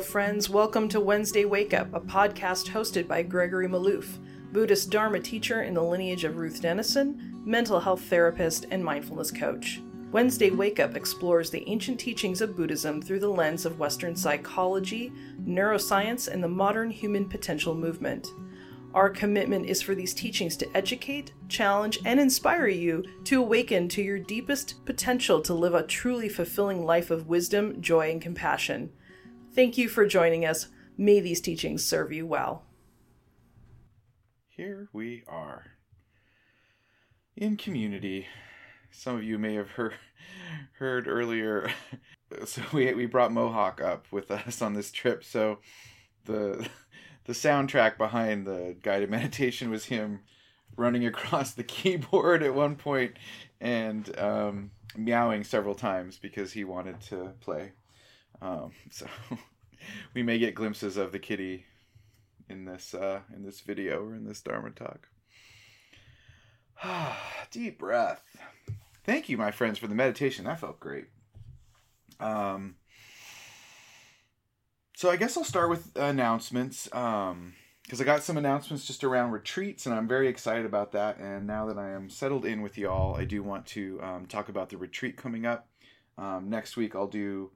Friends. Welcome to Wednesday Wake Up, a podcast hosted by Gregory Maloof, Buddhist Dharma teacher in the lineage of Ruth Denison, mental health therapist, and mindfulness coach. Wednesday Wake Up explores the ancient teachings of Buddhism through the lens of Western psychology, neuroscience, and the modern human potential movement. Our commitment is for these teachings to educate, challenge, and inspire you to awaken to your deepest potential to live a truly fulfilling life of wisdom, joy, and compassion. Thank you for joining us. May these teachings serve you well. Here we are in community. Some of you may have heard heard earlier. So we we brought Mohawk up with us on this trip. So the the soundtrack behind the guided meditation was him running across the keyboard at one point and um, meowing several times because he wanted to play. Um, so we may get glimpses of the kitty in this uh, in this video or in this Dharma talk. Deep breath. Thank you, my friends, for the meditation. That felt great. Um, so I guess I'll start with announcements. Um, because I got some announcements just around retreats, and I'm very excited about that. And now that I am settled in with y'all, I do want to um, talk about the retreat coming up. Um, next week, I'll do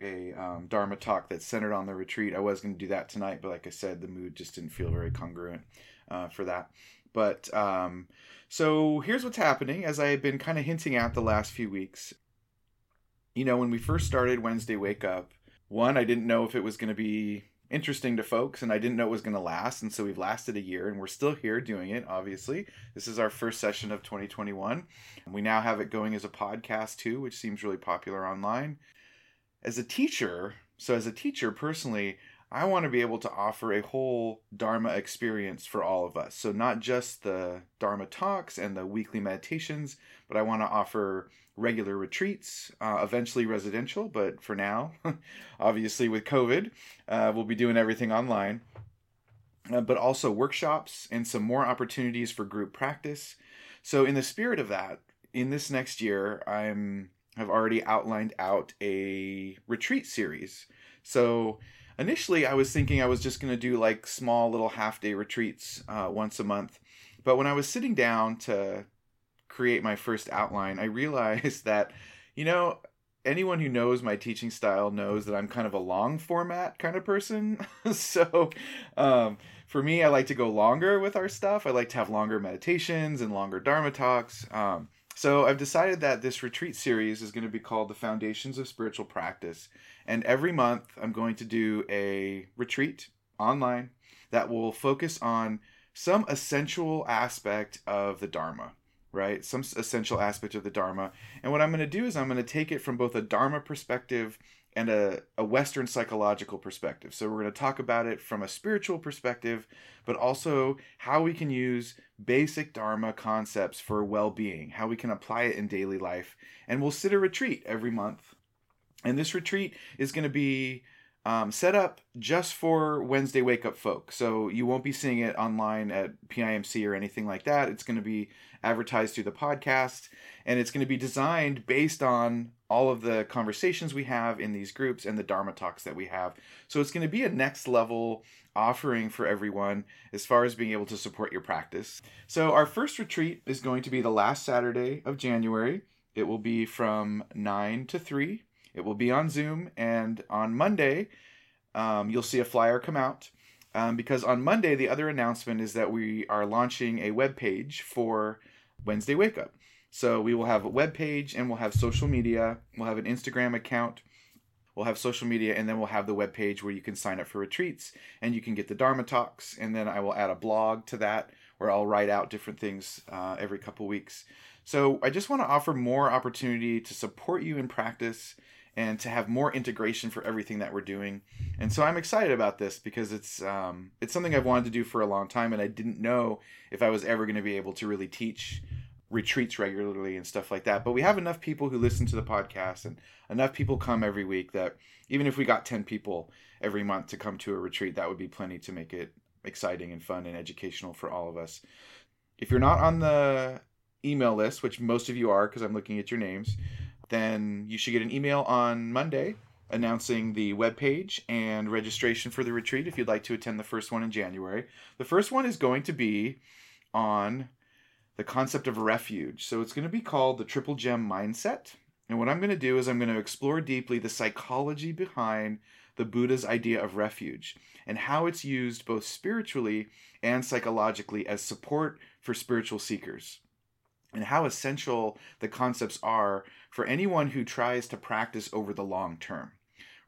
a um, Dharma talk that's centered on the retreat. I was going to do that tonight, but like I said, the mood just didn't feel very congruent uh, for that. But um, so here's what's happening, as I have been kind of hinting at the last few weeks. You know, when we first started Wednesday Wake Up, one, I didn't know if it was going to be interesting to folks and I didn't know it was going to last. And so we've lasted a year and we're still here doing it, obviously. This is our first session of 2021. We now have it going as a podcast too, which seems really popular online. As a teacher, so as a teacher personally, I want to be able to offer a whole Dharma experience for all of us. So, not just the Dharma talks and the weekly meditations, but I want to offer regular retreats, uh, eventually residential, but for now, obviously with COVID, uh, we'll be doing everything online. Uh, but also workshops and some more opportunities for group practice. So, in the spirit of that, in this next year, I'm have already outlined out a retreat series. So, initially, I was thinking I was just going to do like small little half day retreats uh, once a month. But when I was sitting down to create my first outline, I realized that, you know, anyone who knows my teaching style knows that I'm kind of a long format kind of person. so, um, for me, I like to go longer with our stuff. I like to have longer meditations and longer Dharma talks. Um, so, I've decided that this retreat series is going to be called The Foundations of Spiritual Practice. And every month, I'm going to do a retreat online that will focus on some essential aspect of the Dharma right? Some essential aspect of the Dharma. And what I'm going to do is I'm going to take it from both a Dharma perspective and a, a Western psychological perspective. So we're going to talk about it from a spiritual perspective, but also how we can use basic Dharma concepts for well being, how we can apply it in daily life. And we'll sit a retreat every month. And this retreat is going to be um, set up just for Wednesday wake up folk. So you won't be seeing it online at PIMC or anything like that. It's going to be advertised through the podcast and it's going to be designed based on all of the conversations we have in these groups and the Dharma talks that we have. So it's going to be a next level offering for everyone as far as being able to support your practice. So our first retreat is going to be the last Saturday of January. It will be from 9 to 3 it will be on Zoom, and on Monday, um, you'll see a flyer come out. Um, because on Monday, the other announcement is that we are launching a web page for Wednesday Wake Up. So we will have a web page and we'll have social media. We'll have an Instagram account. We'll have social media and then we'll have the web page where you can sign up for retreats and you can get the Dharma talks. And then I will add a blog to that where I'll write out different things uh, every couple weeks. So I just want to offer more opportunity to support you in practice and to have more integration for everything that we're doing. And so I'm excited about this because it's um, it's something I've wanted to do for a long time, and I didn't know if I was ever going to be able to really teach retreats regularly and stuff like that. But we have enough people who listen to the podcast, and enough people come every week that even if we got ten people every month to come to a retreat, that would be plenty to make it exciting and fun and educational for all of us. If you're not on the email list, which most of you are because I'm looking at your names, then you should get an email on Monday announcing the webpage and registration for the retreat if you'd like to attend the first one in January. The first one is going to be on the concept of refuge. So it's going to be called the Triple Gem Mindset. And what I'm going to do is I'm going to explore deeply the psychology behind the Buddha's idea of refuge and how it's used both spiritually and psychologically as support for spiritual seekers, and how essential the concepts are for anyone who tries to practice over the long term.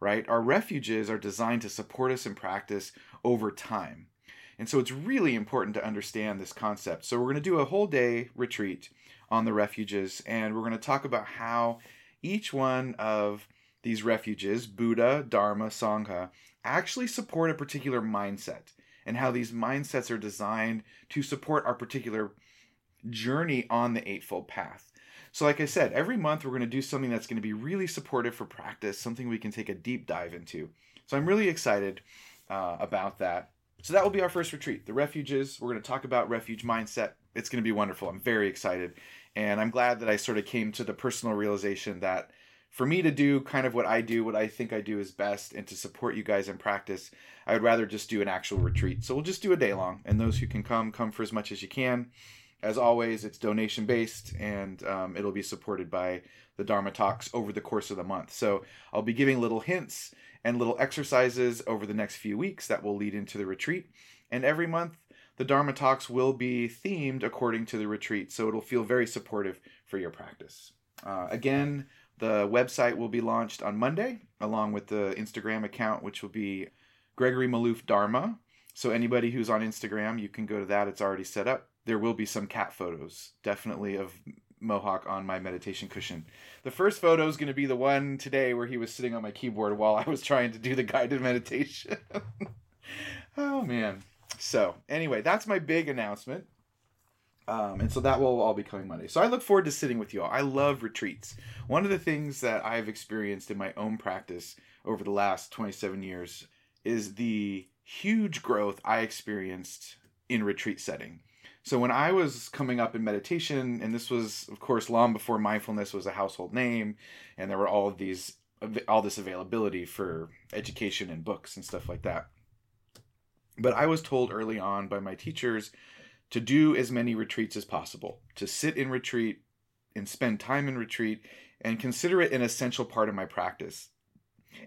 Right? Our refuges are designed to support us in practice over time. And so it's really important to understand this concept. So we're going to do a whole day retreat on the refuges, and we're going to talk about how each one of these refuges, Buddha, Dharma, Sangha, actually support a particular mindset and how these mindsets are designed to support our particular journey on the Eightfold Path. So, like I said, every month we're going to do something that's going to be really supportive for practice, something we can take a deep dive into. So, I'm really excited uh, about that. So, that will be our first retreat, the refuges. We're going to talk about refuge mindset. It's going to be wonderful. I'm very excited. And I'm glad that I sort of came to the personal realization that for me to do kind of what I do, what I think I do is best, and to support you guys in practice, I would rather just do an actual retreat. So we'll just do a day long, and those who can come, come for as much as you can. As always, it's donation based, and um, it'll be supported by the Dharma Talks over the course of the month. So I'll be giving little hints and little exercises over the next few weeks that will lead into the retreat. And every month, the Dharma Talks will be themed according to the retreat, so it'll feel very supportive for your practice. Uh, again, the website will be launched on Monday, along with the Instagram account, which will be Gregory Maloof Dharma. So anybody who's on Instagram, you can go to that. It's already set up. There will be some cat photos, definitely of Mohawk on my meditation cushion. The first photo is going to be the one today where he was sitting on my keyboard while I was trying to do the guided meditation. oh man. So, anyway, that's my big announcement. Um, and so that will all be coming Monday. So I look forward to sitting with you all. I love retreats. One of the things that I've experienced in my own practice over the last 27 years is the huge growth I experienced in retreat setting. So when I was coming up in meditation, and this was, of course, long before mindfulness was a household name, and there were all of these, all this availability for education and books and stuff like that. But I was told early on by my teachers to do as many retreats as possible, to sit in retreat and spend time in retreat and consider it an essential part of my practice.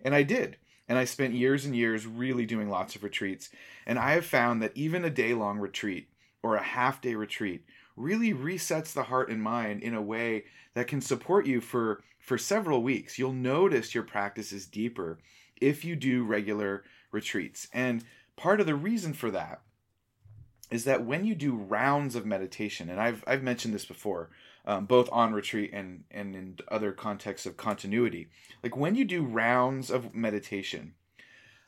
And I did. And I spent years and years really doing lots of retreats. And I have found that even a day long retreat or a half day retreat really resets the heart and mind in a way that can support you for, for several weeks. You'll notice your practice is deeper if you do regular retreats. And part of the reason for that is that when you do rounds of meditation, and I've I've mentioned this before, um, both on retreat and and in other contexts of continuity, like when you do rounds of meditation,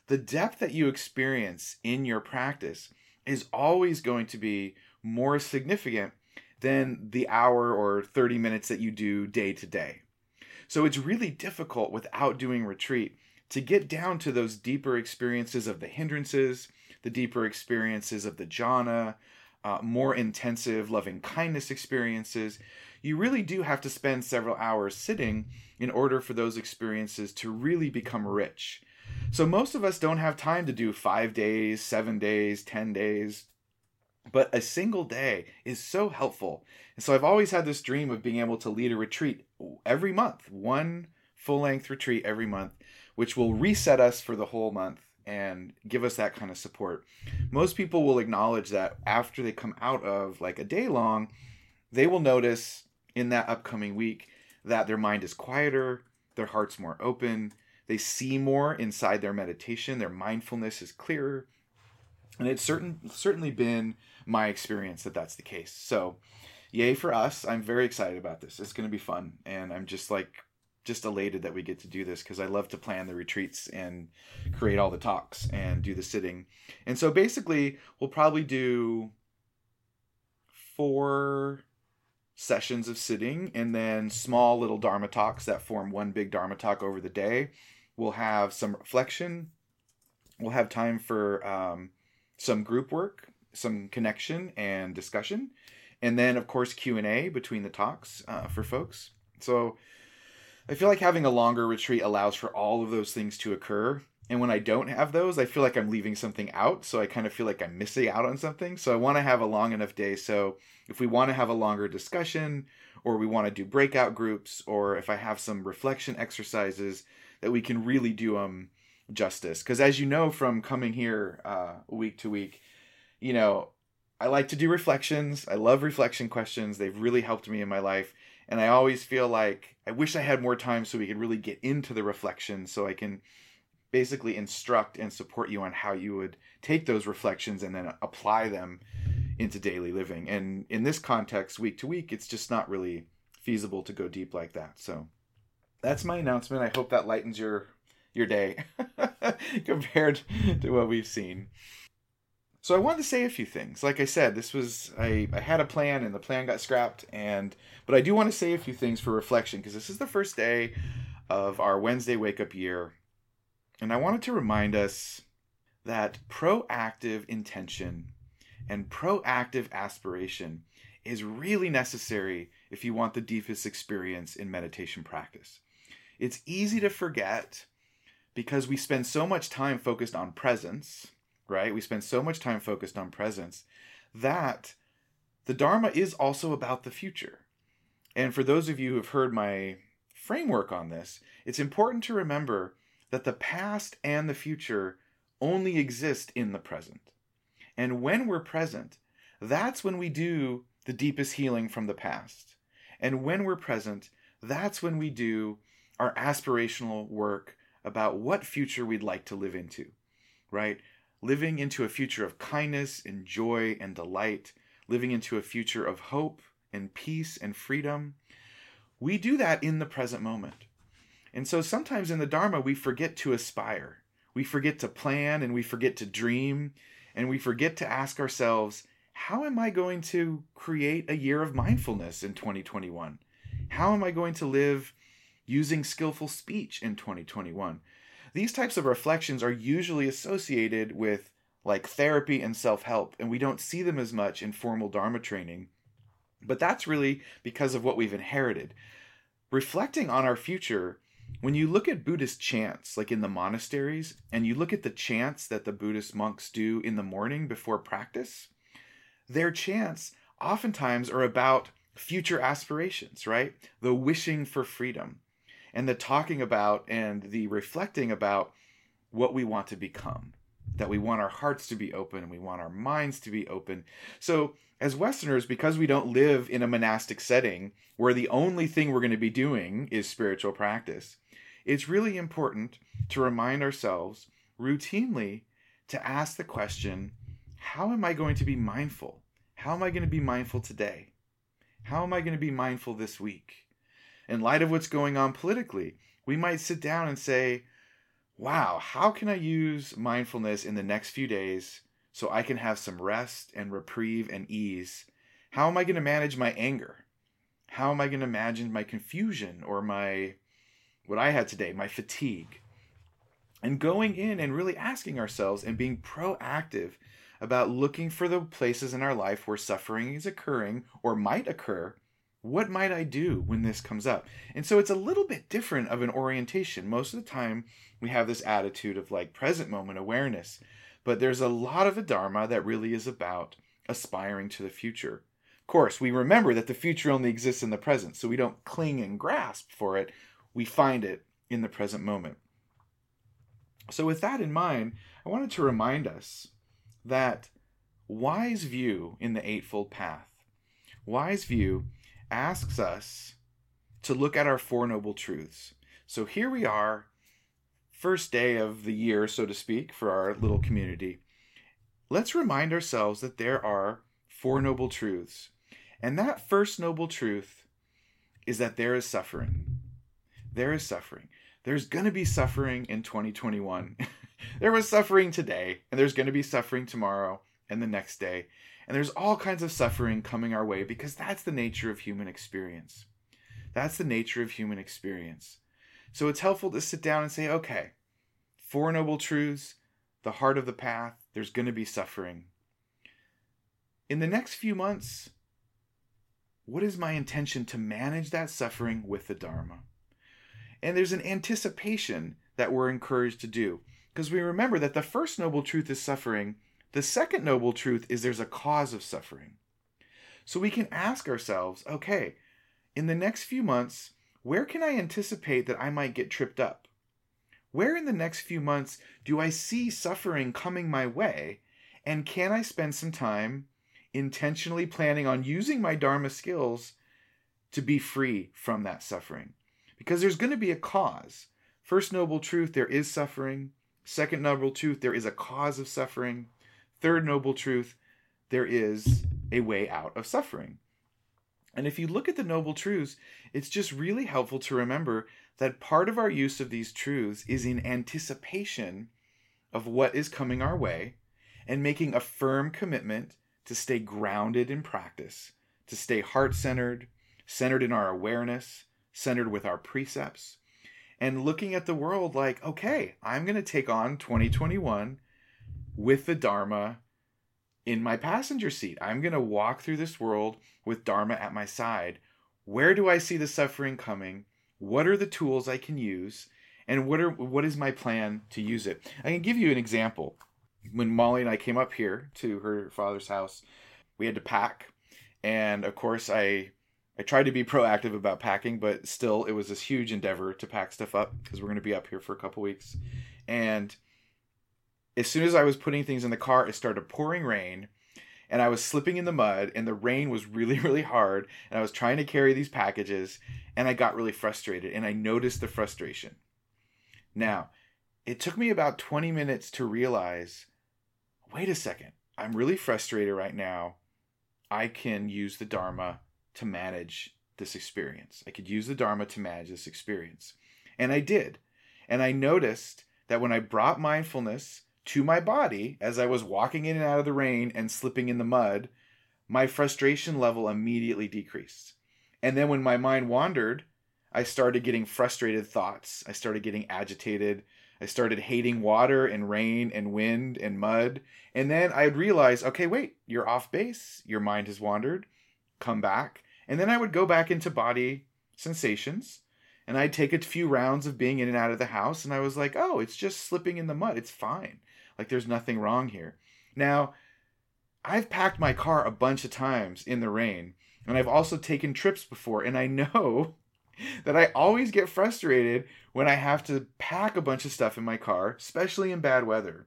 the depth that you experience in your practice is always going to be more significant than the hour or 30 minutes that you do day to day. So it's really difficult without doing retreat to get down to those deeper experiences of the hindrances, the deeper experiences of the jhana, uh, more intensive loving kindness experiences. You really do have to spend several hours sitting in order for those experiences to really become rich. So, most of us don't have time to do five days, seven days, 10 days, but a single day is so helpful. And so, I've always had this dream of being able to lead a retreat every month, one full length retreat every month, which will reset us for the whole month and give us that kind of support. Most people will acknowledge that after they come out of like a day long, they will notice in that upcoming week that their mind is quieter, their heart's more open, they see more inside their meditation, their mindfulness is clearer. And it's certain certainly been my experience that that's the case. So, yay for us. I'm very excited about this. It's going to be fun and I'm just like just elated that we get to do this because I love to plan the retreats and create all the talks and do the sitting. And so basically, we'll probably do four sessions of sitting and then small little Dharma talks that form one big Dharma talk over the day. We'll have some reflection. We'll have time for um, some group work, some connection and discussion, and then of course Q and A between the talks uh, for folks. So I feel like having a longer retreat allows for all of those things to occur. And when I don't have those, I feel like I'm leaving something out. So I kind of feel like I'm missing out on something. So I want to have a long enough day. So if we want to have a longer discussion, or we want to do breakout groups, or if I have some reflection exercises, that we can really do them justice. Because as you know from coming here uh, week to week, you know, I like to do reflections. I love reflection questions. They've really helped me in my life. And I always feel like I wish I had more time so we could really get into the reflection so I can basically instruct and support you on how you would take those reflections and then apply them into daily living. And in this context, week to week, it's just not really feasible to go deep like that. So that's my announcement. I hope that lightens your your day compared to what we've seen. So I wanted to say a few things. Like I said, this was I, I had a plan and the plan got scrapped and but I do want to say a few things for reflection because this is the first day of our Wednesday wake up year. And I wanted to remind us that proactive intention and proactive aspiration is really necessary if you want the deepest experience in meditation practice. It's easy to forget because we spend so much time focused on presence right? We spend so much time focused on presence that the Dharma is also about the future. And for those of you who have heard my framework on this, it's important to remember that the past and the future only exist in the present. And when we're present, that's when we do the deepest healing from the past. And when we're present, that's when we do our aspirational work about what future we'd like to live into, right? living into a future of kindness and joy and delight, living into a future of hope and peace and freedom. We do that in the present moment. And so sometimes in the Dharma, we forget to aspire. We forget to plan and we forget to dream and we forget to ask ourselves, how am I going to create a year of mindfulness in 2021? How am I going to live using skillful speech in 2021? these types of reflections are usually associated with like therapy and self help, and we don't see them as much in formal Dharma training. But that's really because of what we've inherited. Reflecting on our future, when you look at Buddhist chants, like in the monasteries, and you look at the chants that the Buddhist monks do in the morning before practice, their chants oftentimes are about future aspirations, right? The wishing for freedom and the talking about and the reflecting about what we want to become that we want our hearts to be open and we want our minds to be open so as westerners because we don't live in a monastic setting where the only thing we're going to be doing is spiritual practice it's really important to remind ourselves routinely to ask the question how am i going to be mindful? How am i going to be mindful today? How am i going to be mindful this week? In light of what's going on politically, we might sit down and say, wow, how can I use mindfulness in the next few days so I can have some rest and reprieve and ease? How am I going to manage my anger? How am I going to manage my confusion or my, what I had today, my fatigue? And going in and really asking ourselves and being proactive about looking for the places in our life where suffering is occurring or might occur what might I do when this comes up? And so it's a little bit different of an orientation. Most of the time, we have this attitude of like present moment awareness, but there's a lot of a Dharma that really is about aspiring to the future. Of course, we remember that the future only exists in the present, so we don't cling and grasp for it. We find it in the present moment. So, with that in mind, I wanted to remind us that wise view in the Eightfold Path, wise view asks us to look at our Four Noble Truths. So here we are, first day of the year, so to speak, for our little community. Let's remind ourselves that there are Four Noble Truths. And that first noble truth is that there is suffering. There is suffering. There's going to be suffering in 2021. there was suffering today, and there's going to be suffering tomorrow and the next day. And there's all kinds of suffering coming our way because that's the nature of human experience. That's the nature of human experience. So it's helpful to sit down and say, okay, Four Noble Truths, the heart of the path, there's going to be suffering. In the next few months, what is my intention to manage that suffering with the Dharma? and there's an anticipation that we're encouraged to do. Because we remember that the first noble truth is suffering, the second noble truth is there's a cause of suffering. So we can ask ourselves okay, in the next few months, where can I anticipate that I might get tripped up? Where in the next few months do I see suffering coming my way? And can I spend some time intentionally planning on using my Dharma skills to be free from that suffering? Because there's going to be a cause. First noble truth, there is suffering. Second noble truth, there is a cause of suffering. Third noble truth, there is a way out of suffering. And if you look at the Noble Truths, it's just really helpful to remember that part of our use of these truths is in anticipation of what is coming our way and making a firm commitment to stay grounded in practice, to stay heart centered, centered in our awareness, centered with our precepts, and looking at the world like, okay, I'm going to take on 2021 with the Dharma in my passenger seat. I'm going to walk through this world with Dharma at my side. Where do I see the suffering coming? What are the tools I can use? And what are what is my plan to use it? I can give you an example. When Molly and I came up here to her father's house, we had to pack. And of course I I tried to be proactive about packing, but still it was this huge endeavor to pack stuff up because we're going to be up here for a couple weeks. And as soon as I was putting things in the car, it started pouring rain and I was slipping in the mud and the rain was really, really hard. And I was trying to carry these packages and I got really frustrated and I noticed the frustration. Now, it took me about 20 minutes to realize wait a second, I'm really frustrated right now. I can use the Dharma to manage this experience. I could use the Dharma to manage this experience. And I did. And I noticed that when I brought mindfulness to my body as I was walking in and out of the rain and slipping in the mud, my frustration level immediately decreased. And then when my mind wandered, I started getting frustrated thoughts. I started getting agitated. I started hating water and rain and wind and mud. And then I'd realize, okay, wait, you're off base. Your mind has wandered. Come back. And then I would go back into body sensations and I'd take a few rounds of being in and out of the house. And I was like, oh, it's just slipping in the mud. It's fine. Like there's nothing wrong here. Now, I've packed my car a bunch of times in the rain, and I've also taken trips before, and I know that I always get frustrated when I have to pack a bunch of stuff in my car, especially in bad weather.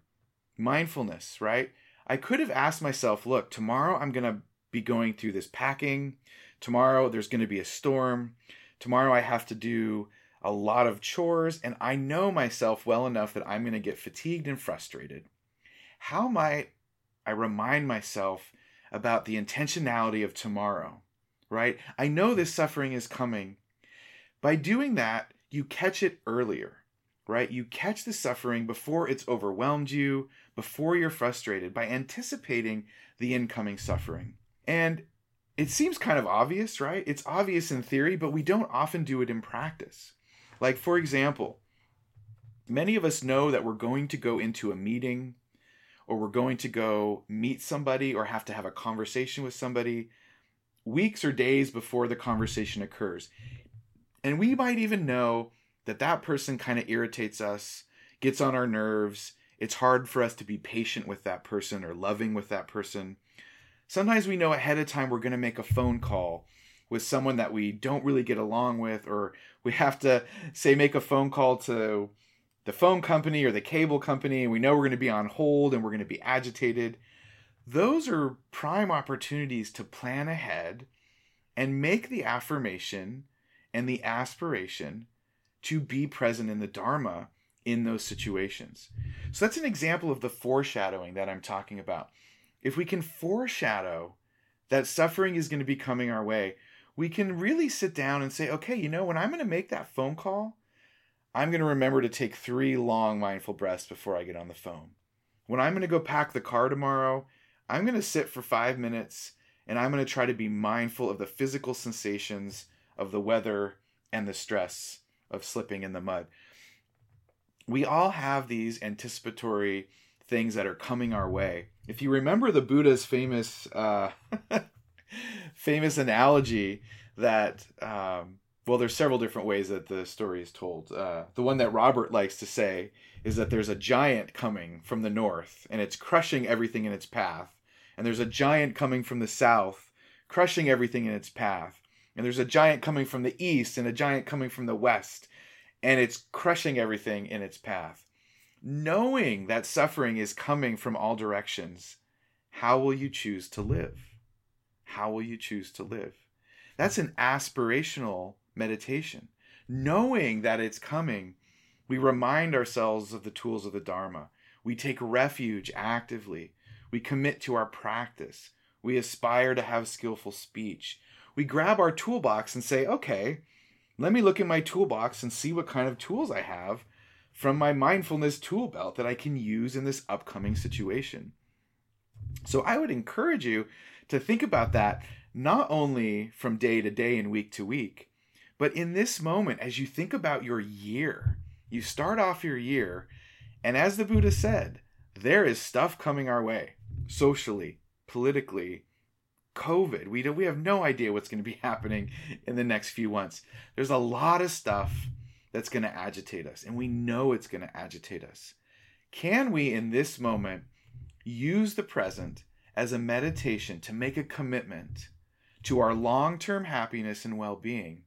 Mindfulness, right? I could have asked myself, look, tomorrow I'm going to be going through this packing. Tomorrow there's going to be a storm. Tomorrow I have to do a lot of chores, and I know myself well enough that I'm going to get fatigued and frustrated. How might I remind myself about the intentionality of tomorrow, right? I know this suffering is coming. By doing that, you catch it earlier, right? You catch the suffering before it's overwhelmed you, before you're frustrated, by anticipating the incoming suffering. And it seems kind of obvious, right? It's obvious in theory, but we don't often do it in practice. Like, for example, many of us know that we're going to go into a meeting or we're going to go meet somebody or have to have a conversation with somebody weeks or days before the conversation occurs. And we might even know that that person kind of irritates us, gets on our nerves. It's hard for us to be patient with that person or loving with that person. Sometimes we know ahead of time we're going to make a phone call with someone that we don't really get along with, or we have to say make a phone call to the phone company or the cable company, and we know we're going to be on hold and we're going to be agitated. Those are prime opportunities to plan ahead and make the affirmation and the aspiration to be present in the Dharma in those situations. So that's an example of the foreshadowing that I'm talking about. If we can foreshadow that suffering is going to be coming our way, we can really sit down and say, okay, you know, when I'm going to make that phone call, I'm going to remember to take three long mindful breaths before I get on the phone. When I'm going to go pack the car tomorrow, I'm going to sit for five minutes and I'm going to try to be mindful of the physical sensations of the weather and the stress of slipping in the mud. We all have these anticipatory things that are coming our way. If you remember the Buddha's famous uh, famous analogy that um, well, there's several different ways that the story is told. Uh, the one that Robert likes to say is that there's a giant coming from the north and it's crushing everything in its path. And there's a giant coming from the south, crushing everything in its path. And there's a giant coming from the east and a giant coming from the west, and it's crushing everything in its path. Knowing that suffering is coming from all directions, how will you choose to live? How will you choose to live? That's an aspirational meditation. Knowing that it's coming, we remind ourselves of the tools of the Dharma. We take refuge actively. We commit to our practice. We aspire to have skillful speech. We grab our toolbox and say, okay, let me look in my toolbox and see what kind of tools I have from my mindfulness tool belt that I can use in this upcoming situation. So I would encourage you to think about that not only from day to day and week to week, but in this moment as you think about your year. You start off your year, and as the Buddha said, there is stuff coming our way socially, politically, COVID. We do, we have no idea what's going to be happening in the next few months. There's a lot of stuff that's going to agitate us, and we know it's going to agitate us. Can we, in this moment, use the present as a meditation to make a commitment to our long term happiness and well being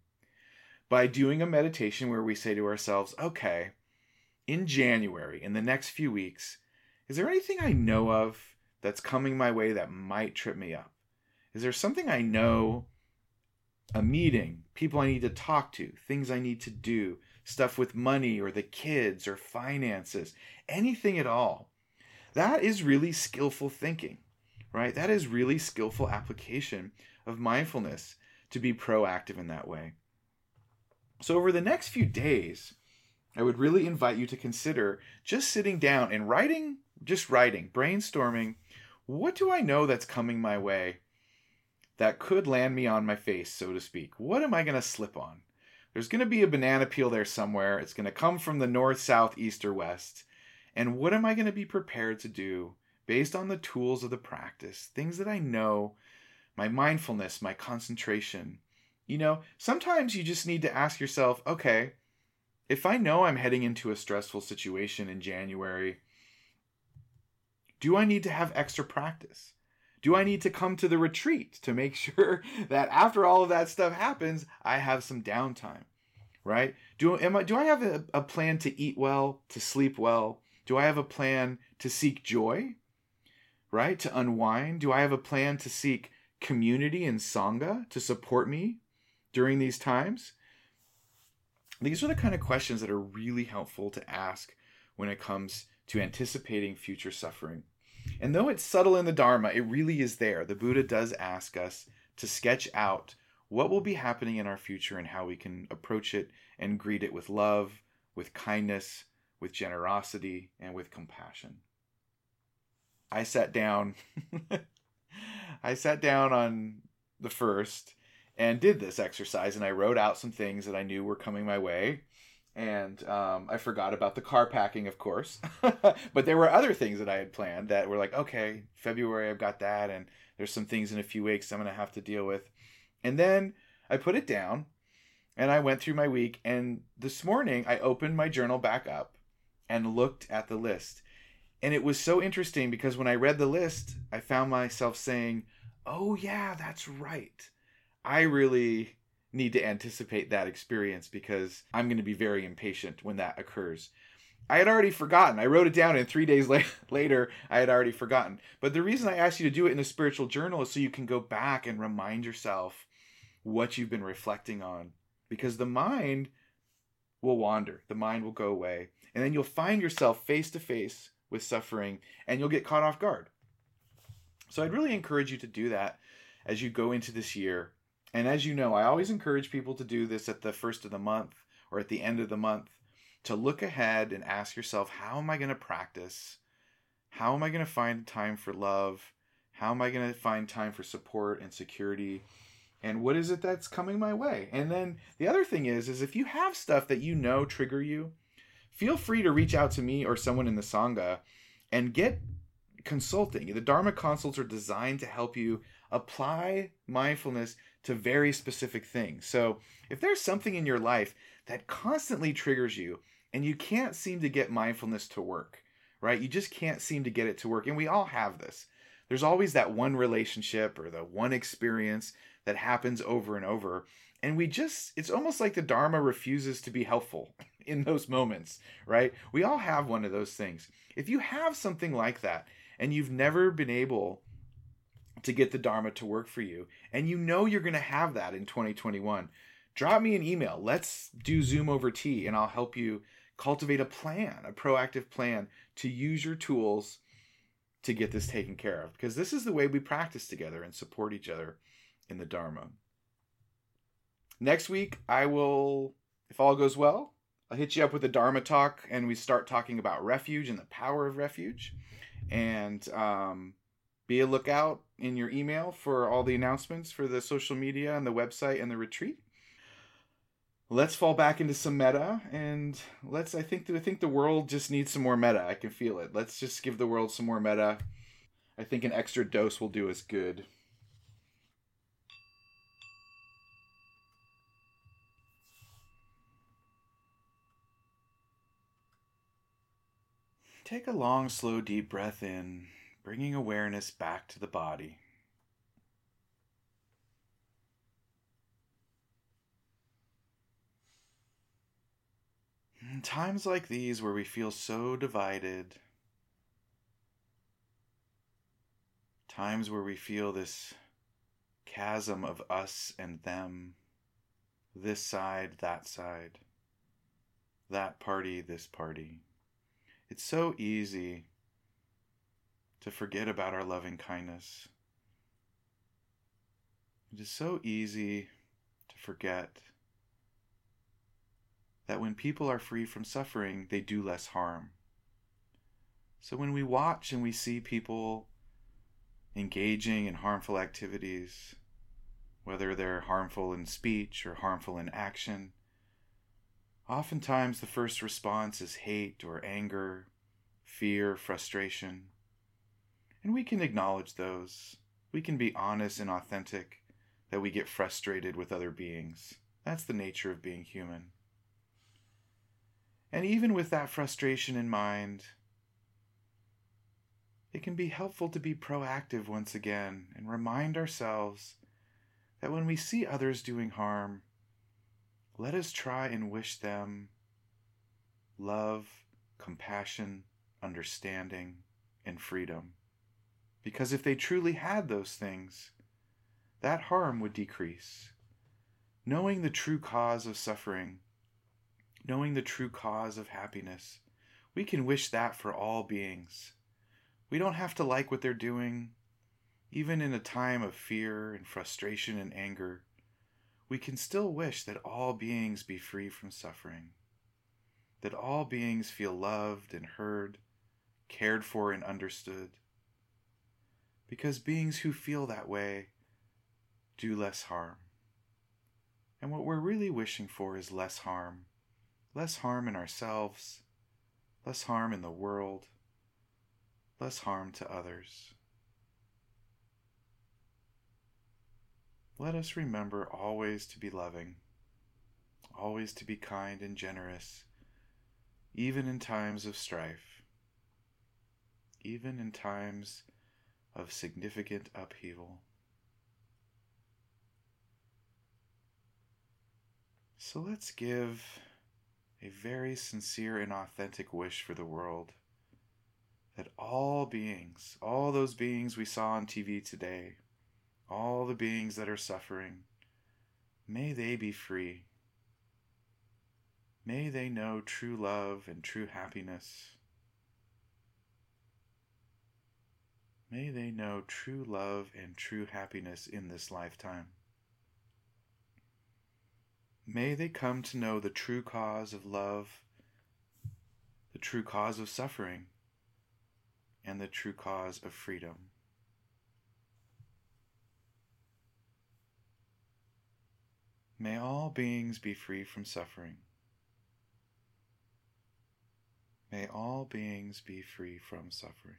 by doing a meditation where we say to ourselves, okay, in January, in the next few weeks, is there anything I know of that's coming my way that might trip me up? Is there something I know, a meeting, people I need to talk to, things I need to do, stuff with money or the kids or finances, anything at all? That is really skillful thinking, right? That is really skillful application of mindfulness to be proactive in that way. So, over the next few days, I would really invite you to consider just sitting down and writing, just writing, brainstorming what do I know that's coming my way that could land me on my face, so to speak? What am I going to slip on? There's going to be a banana peel there somewhere. It's going to come from the north, south, east, or west. And what am I going to be prepared to do based on the tools of the practice, things that I know, my mindfulness, my concentration? You know, sometimes you just need to ask yourself, okay, if I know I'm heading into a stressful situation in January, do I need to have extra practice? Do I need to come to the retreat to make sure that after all of that stuff happens, I have some downtime? Right? Do am I do I have a, a plan to eat well, to sleep well? Do I have a plan to seek joy? Right? To unwind? Do I have a plan to seek community and sangha to support me during these times? These are the kind of questions that are really helpful to ask when it comes to anticipating future suffering. And though it's subtle in the Dharma, it really is there. The Buddha does ask us to sketch out what will be happening in our future and how we can approach it and greet it with love, with kindness, with generosity, and with compassion. I sat down I sat down on the first and did this exercise and I wrote out some things that I knew were coming my way and um, I forgot about the car packing, of course. but there were other things that I had planned that were like, okay, February I've got that, and there's some things in a few weeks I'm gonna have to deal with. And then I put it down, and I went through my week. And this morning I opened my journal back up and looked at the list, and it was so interesting because when I read the list, I found myself saying, "Oh yeah, that's right. I really." need to anticipate that experience because I'm going to be very impatient when that occurs. I had already forgotten. I wrote it down, and three days later, I had already forgotten. But the reason I asked you to do it in a spiritual journal is so you can go back and remind yourself what you've been reflecting on. Because the mind will wander, the mind will go away. And then you'll find yourself face to face with suffering, and you'll get caught off guard. So I'd really encourage you to do that as you go into this year and as you know, I always encourage people to do this at the first of the month or at the end of the month to look ahead and ask yourself, how am I going to practice? How am I going to find time for love? How am I going to find time for support and security? And what is it that's coming my way? And then the other thing is is if you have stuff that you know trigger you, feel free to reach out to me or someone in the sangha and get consulting. The Dharma consults are designed to help you apply mindfulness to very specific things. So, if there's something in your life that constantly triggers you and you can't seem to get mindfulness to work, right? You just can't seem to get it to work. And we all have this. There's always that one relationship or the one experience that happens over and over. And we just, it's almost like the Dharma refuses to be helpful in those moments, right? We all have one of those things. If you have something like that and you've never been able to get the Dharma to work for you, and you know you're going to have that in 2021, drop me an email. Let's do Zoom over tea, and I'll help you cultivate a plan, a proactive plan to use your tools to get this taken care of. Because this is the way we practice together and support each other in the Dharma. Next week, I will, if all goes well, I'll hit you up with a Dharma talk and we start talking about refuge and the power of refuge. And um, be a lookout in your email for all the announcements for the social media and the website and the retreat. Let's fall back into some metta, and let's I think I think the world just needs some more metta. I can feel it. Let's just give the world some more metta. I think an extra dose will do us good. Take a long, slow, deep breath in, bringing awareness back to the body. In times like these where we feel so divided, times where we feel this chasm of us and them, this side, that side, that party, this party. It's so easy to forget about our loving kindness. It is so easy to forget that when people are free from suffering, they do less harm. So when we watch and we see people engaging in harmful activities, whether they're harmful in speech or harmful in action, oftentimes the first response is hate or anger, fear, frustration. And we can acknowledge those. We can be honest and authentic that we get frustrated with other beings. That's the nature of being human. And even with that frustration in mind, it can be helpful to be proactive once again and remind ourselves that when we see others doing harm, let us try and wish them love, compassion, understanding, and freedom. Because if they truly had those things, that harm would decrease. Knowing the true cause of suffering knowing the true cause of happiness. We can wish that for all beings. We don't have to like what they're doing. Even in a time of fear and frustration and anger, we can still wish that all beings be free from suffering, that all beings feel loved and heard, cared for and understood. Because beings who feel that way do less harm. And what we're really wishing for is less harm less harm in ourselves, less harm in the world, less harm to others. Let us remember always to be loving, always to be kind and generous, even in times of strife, even in times of significant upheaval. So let's give a very sincere and authentic wish for the world that all beings, all those beings we saw on TV today, all the beings that are suffering, may they be free. May they know true love and true happiness. May they know true love and true happiness in this lifetime. May they come to know the true cause of love, the true cause of suffering, and the true cause of freedom. May all beings be free from suffering. May all beings be free from suffering.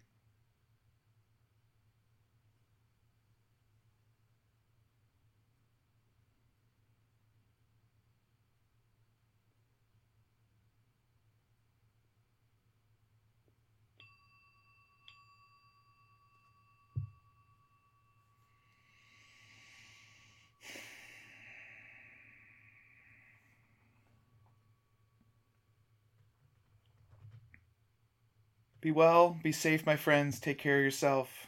Be well, be safe, my friends. Take care of yourself.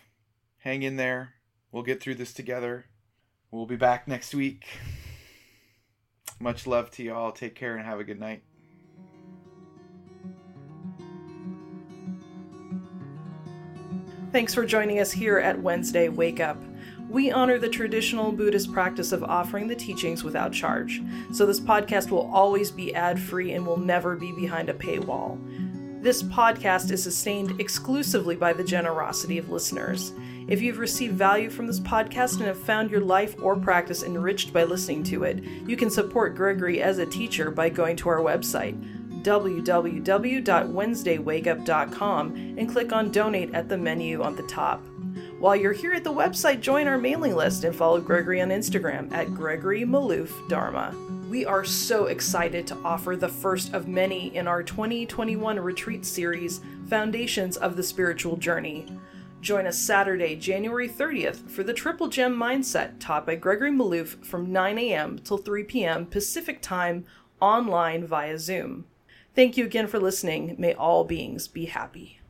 Hang in there. We'll get through this together. We'll be back next week. Much love to y'all. Take care and have a good night. Thanks for joining us here at Wednesday Wake Up. We honor the traditional Buddhist practice of offering the teachings without charge, so this podcast will always be ad free and will never be behind a paywall. This podcast is sustained exclusively by the generosity of listeners. If you've received value from this podcast and have found your life or practice enriched by listening to it, you can support Gregory as a teacher by going to our website, www.wednesdaywakeup.com, and click on Donate at the menu on the top. While you're here at the website, join our mailing list and follow Gregory on Instagram at Gregory Maloof Dharma. We are so excited to offer the first of many in our 2021 retreat series, Foundations of the Spiritual Journey. Join us Saturday, January 30th for the Triple Gem Mindset taught by Gregory Maloof from 9 a.m. till 3 p.m. Pacific Time online via Zoom. Thank you again for listening. May all beings be happy.